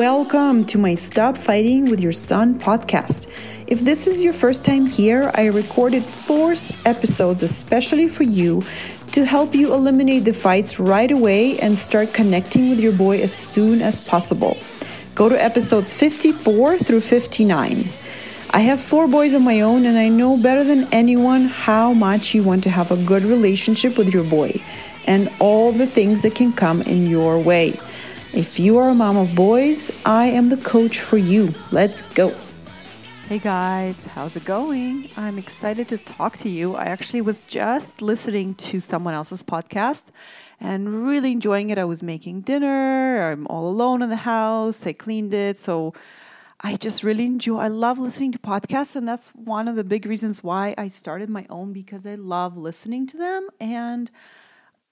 Welcome to my Stop Fighting with Your Son podcast. If this is your first time here, I recorded four episodes especially for you to help you eliminate the fights right away and start connecting with your boy as soon as possible. Go to episodes 54 through 59. I have four boys of my own, and I know better than anyone how much you want to have a good relationship with your boy and all the things that can come in your way. If you are a mom of boys, I am the coach for you. Let's go. Hey guys, how's it going? I'm excited to talk to you. I actually was just listening to someone else's podcast and really enjoying it. I was making dinner, I'm all alone in the house, I cleaned it. So I just really enjoy I love listening to podcasts and that's one of the big reasons why I started my own because I love listening to them and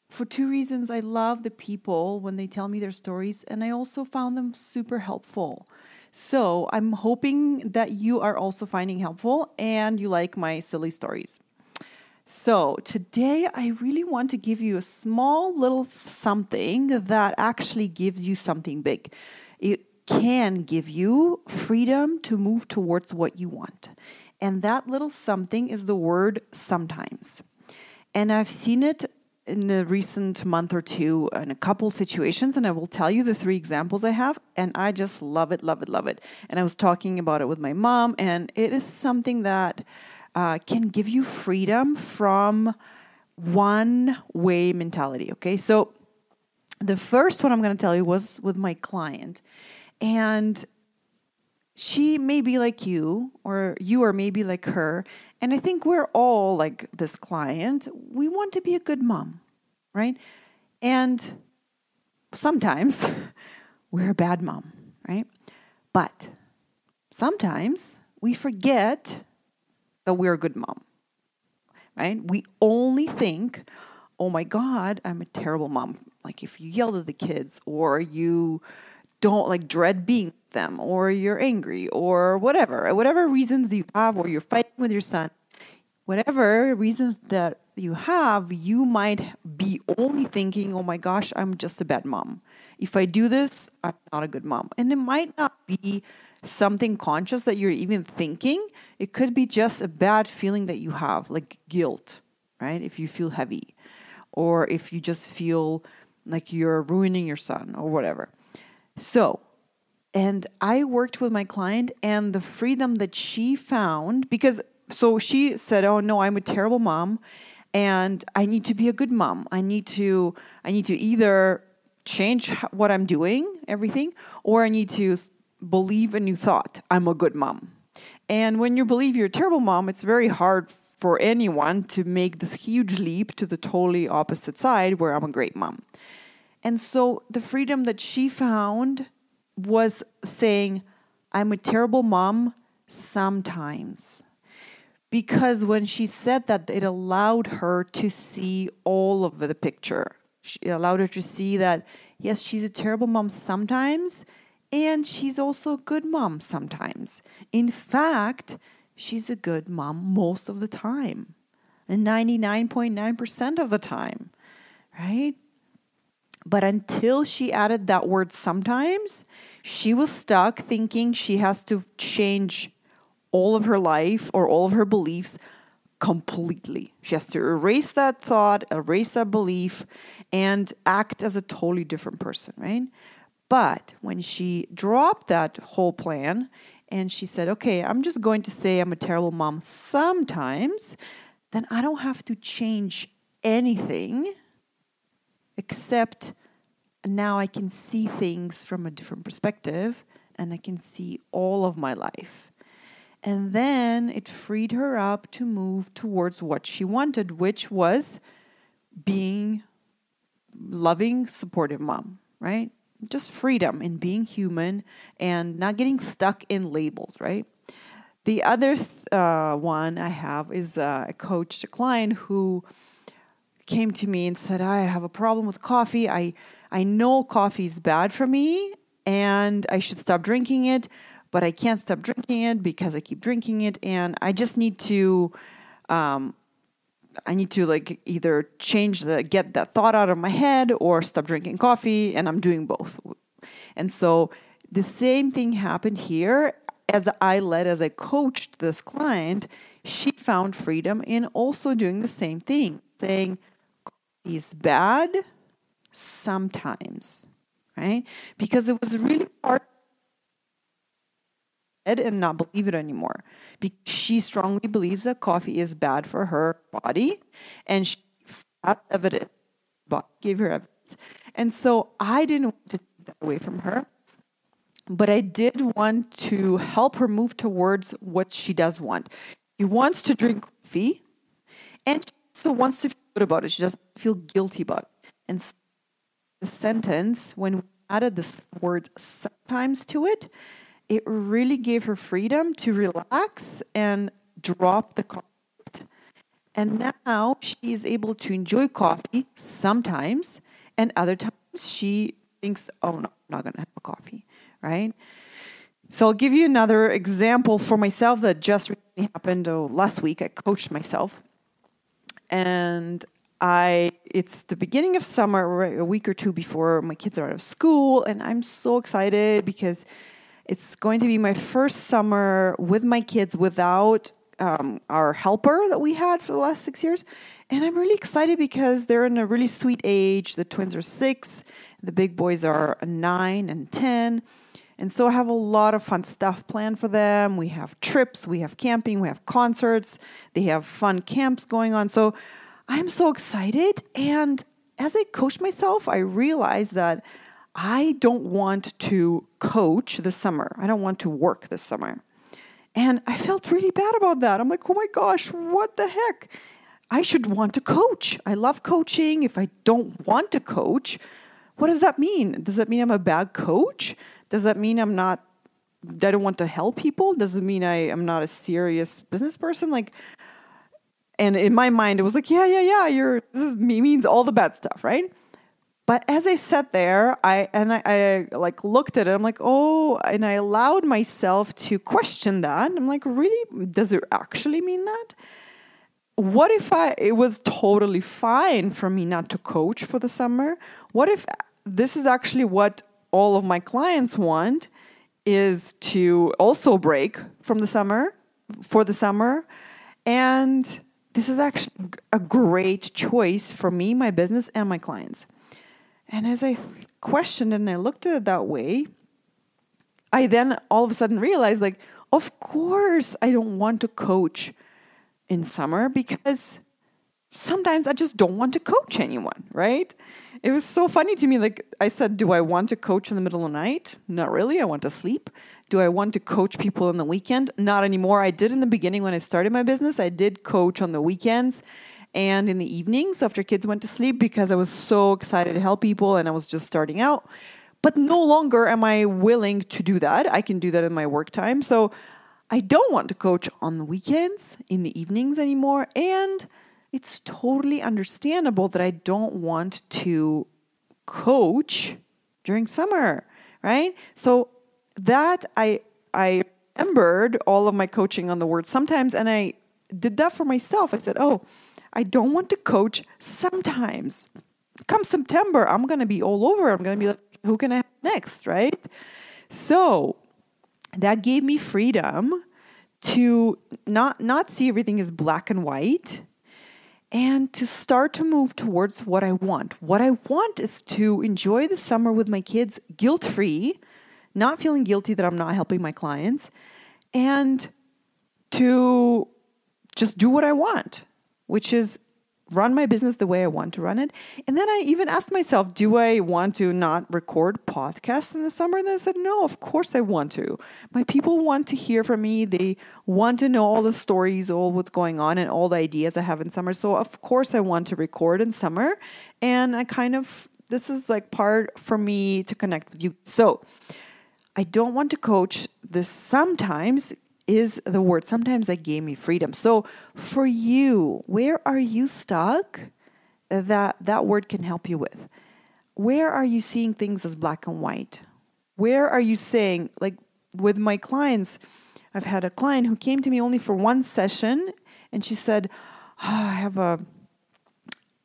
for two reasons. I love the people when they tell me their stories, and I also found them super helpful. So I'm hoping that you are also finding helpful and you like my silly stories. So today I really want to give you a small little something that actually gives you something big. It can give you freedom to move towards what you want. And that little something is the word sometimes. And I've seen it in the recent month or two in a couple situations, and I will tell you the three examples I have, and I just love it, love it, love it. And I was talking about it with my mom, and it is something that uh, can give you freedom from one way mentality. Okay, so the first one I'm going to tell you was with my client, and she may be like you, or you are maybe like her, and I think we're all like this client. We want to be a good mom, right? And sometimes we're a bad mom, right? But sometimes we forget that we're a good mom, right? We only think, oh my God, I'm a terrible mom. Like if you yelled at the kids or you don't like dread being them or you're angry or whatever, whatever reasons you have or you're fighting with your son, whatever reasons that you have, you might be only thinking, oh my gosh, I'm just a bad mom. If I do this, I'm not a good mom. And it might not be something conscious that you're even thinking. It could be just a bad feeling that you have, like guilt, right? If you feel heavy, or if you just feel like you're ruining your son, or whatever. So, and I worked with my client, and the freedom that she found, because so she said, Oh, no, I'm a terrible mom, and I need to be a good mom. I need to, I need to either change what I'm doing, everything, or I need to believe a new thought. I'm a good mom. And when you believe you're a terrible mom, it's very hard for anyone to make this huge leap to the totally opposite side where I'm a great mom. And so the freedom that she found was saying, I'm a terrible mom sometimes. Because when she said that, it allowed her to see all of the picture. It allowed her to see that, yes, she's a terrible mom sometimes, and she's also a good mom sometimes. In fact, she's a good mom most of the time, and 99.9% of the time, right? But until she added that word sometimes, she was stuck thinking she has to change all of her life or all of her beliefs completely. She has to erase that thought, erase that belief, and act as a totally different person, right? But when she dropped that whole plan and she said, okay, I'm just going to say I'm a terrible mom sometimes, then I don't have to change anything except now I can see things from a different perspective and I can see all of my life. And then it freed her up to move towards what she wanted, which was being loving, supportive mom, right? Just freedom in being human and not getting stuck in labels, right? The other th- uh, one I have is uh, a coach, a client who came to me and said, I have a problem with coffee. I, I know coffee is bad for me and I should stop drinking it, but I can't stop drinking it because I keep drinking it. And I just need to, um, I need to like either change the, get that thought out of my head or stop drinking coffee. And I'm doing both. And so the same thing happened here as I led, as I coached this client. She found freedom in also doing the same thing, saying, is bad sometimes, right? Because it was really hard and not believe it anymore. Because she strongly believes that coffee is bad for her body, and she had evidence, gave her evidence. And so I didn't want to take that away from her, but I did want to help her move towards what she does want. She wants to drink coffee, and she also wants to feel good about it. She doesn't feel guilty about it. And the sentence, when we added the word sometimes to it, it really gave her freedom to relax and drop the coffee. And now she is able to enjoy coffee sometimes, and other times she thinks, oh, no, I'm not going to have a coffee, right? So I'll give you another example for myself that just recently happened oh, last week. I coached myself, and I it's the beginning of summer, a week or two before my kids are out of school, and I'm so excited because it's going to be my first summer with my kids without um, our helper that we had for the last six years. And I'm really excited because they're in a really sweet age. The twins are six, the big boys are nine and 10. And so I have a lot of fun stuff planned for them. We have trips, we have camping, we have concerts, they have fun camps going on. So I'm so excited. And as I coach myself, I realized that I don't want to coach this summer. I don't want to work this summer. And I felt really bad about that. I'm like, oh my gosh, what the heck? I should want to coach. I love coaching. If I don't want to coach, what does that mean? Does that mean I'm a bad coach? Does that mean I'm not, I don't want to help people? Does it mean I am not a serious business person? Like, and in my mind, it was like, yeah, yeah, yeah, you're, this is, means all the bad stuff, right? But as I sat there, I and I, I, like looked at it. I'm like, oh, and I allowed myself to question that. I'm like, really? Does it actually mean that? What if I? It was totally fine for me not to coach for the summer. What if this is actually what all of my clients want? Is to also break from the summer for the summer, and this is actually a great choice for me, my business, and my clients. And as I questioned and I looked at it that way, I then all of a sudden realized like, of course, I don't want to coach in summer because sometimes I just don't want to coach anyone, right? It was so funny to me. Like I said, do I want to coach in the middle of the night? Not really. I want to sleep. Do I want to coach people on the weekend? Not anymore. I did in the beginning when I started my business. I did coach on the weekends and in the evenings after kids went to sleep because I was so excited to help people and I was just starting out. But no longer am I willing to do that. I can do that in my work time. So I don't want to coach on the weekends, in the evenings anymore. And it's totally understandable that I don't want to coach during summer, right? So that I I remembered all of my coaching on the word sometimes and I did that for myself. I said, "Oh, I don't want to coach sometimes. Come September, I'm going to be all over. I'm going to be like, who can I have next, right? So that gave me freedom to not not see everything as black and white and to start to move towards what I want. What I want is to enjoy the summer with my kids guilt free, not feeling guilty that I'm not helping my clients, and to just do what I want which is run my business the way I want to run it. And then I even asked myself, do I want to not record podcasts in the summer? And I said, no, of course I want to. My people want to hear from me. They want to know all the stories, all what's going on, and all the ideas I have in summer. So, of course, I want to record in summer. And I kind of, this is like part for me to connect with you. So, I don't want to coach this sometimes is the word. Sometimes that gave me freedom. So for you, where are you stuck that that word can help you with? Where are you seeing things as black and white? Where are you saying, like with my clients, I've had a client who came to me only for one session and she said, oh, I have a,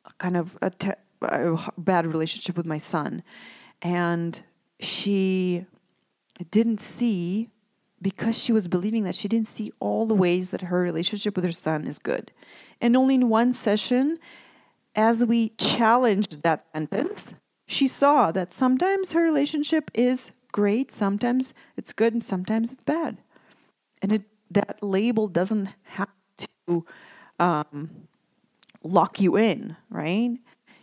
a kind of a, te- a bad relationship with my son. And she didn't see because she was believing that she didn't see all the ways that her relationship with her son is good. And only in one session, as we challenged that sentence, she saw that sometimes her relationship is great, sometimes it's good, and sometimes it's bad. And it that label doesn't have to um, lock you in, right?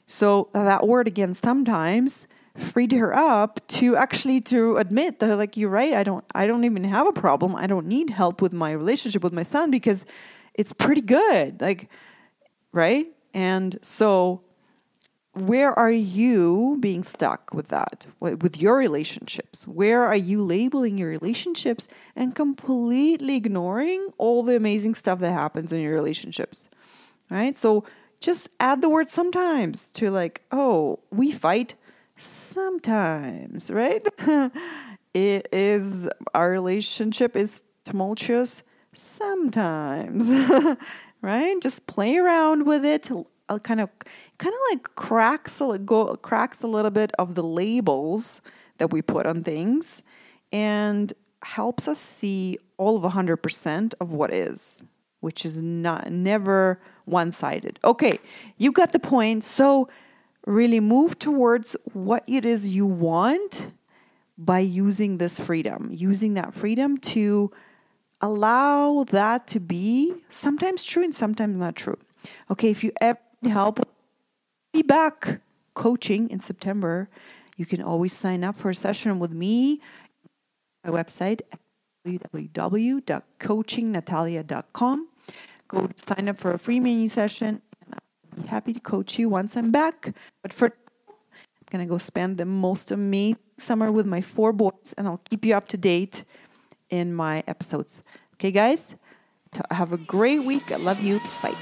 So that word again, sometimes freed her up to actually to admit that like you're right i don't i don't even have a problem. I don't need help with my relationship with my son because it's pretty good like right? And so where are you being stuck with that with your relationships? Where are you labeling your relationships and completely ignoring all the amazing stuff that happens in your relationships right? So just add the word sometimes to like oh we fight sometimes right? It is our relationship is tumultuous sometimes right? Just play around with it uh, kind of kind of like cracks a, go, cracks a little bit of the labels that we put on things and helps us see all of 100% of what is which is not never one-sided. Okay you got the point. So really move towards what it is you want by using this freedom using that freedom to allow that to be sometimes true and sometimes not true okay if you help back coaching in September, you can always sign up for a session with me. My website www.coachingnatalia.com. Go sign up for a free mini session, be happy to coach you once I'm back. But for I'm gonna go spend the most of amazing summer with my four boys, and I'll keep you up to date in my episodes. Okay, guys, have a great week. I love you. Bye.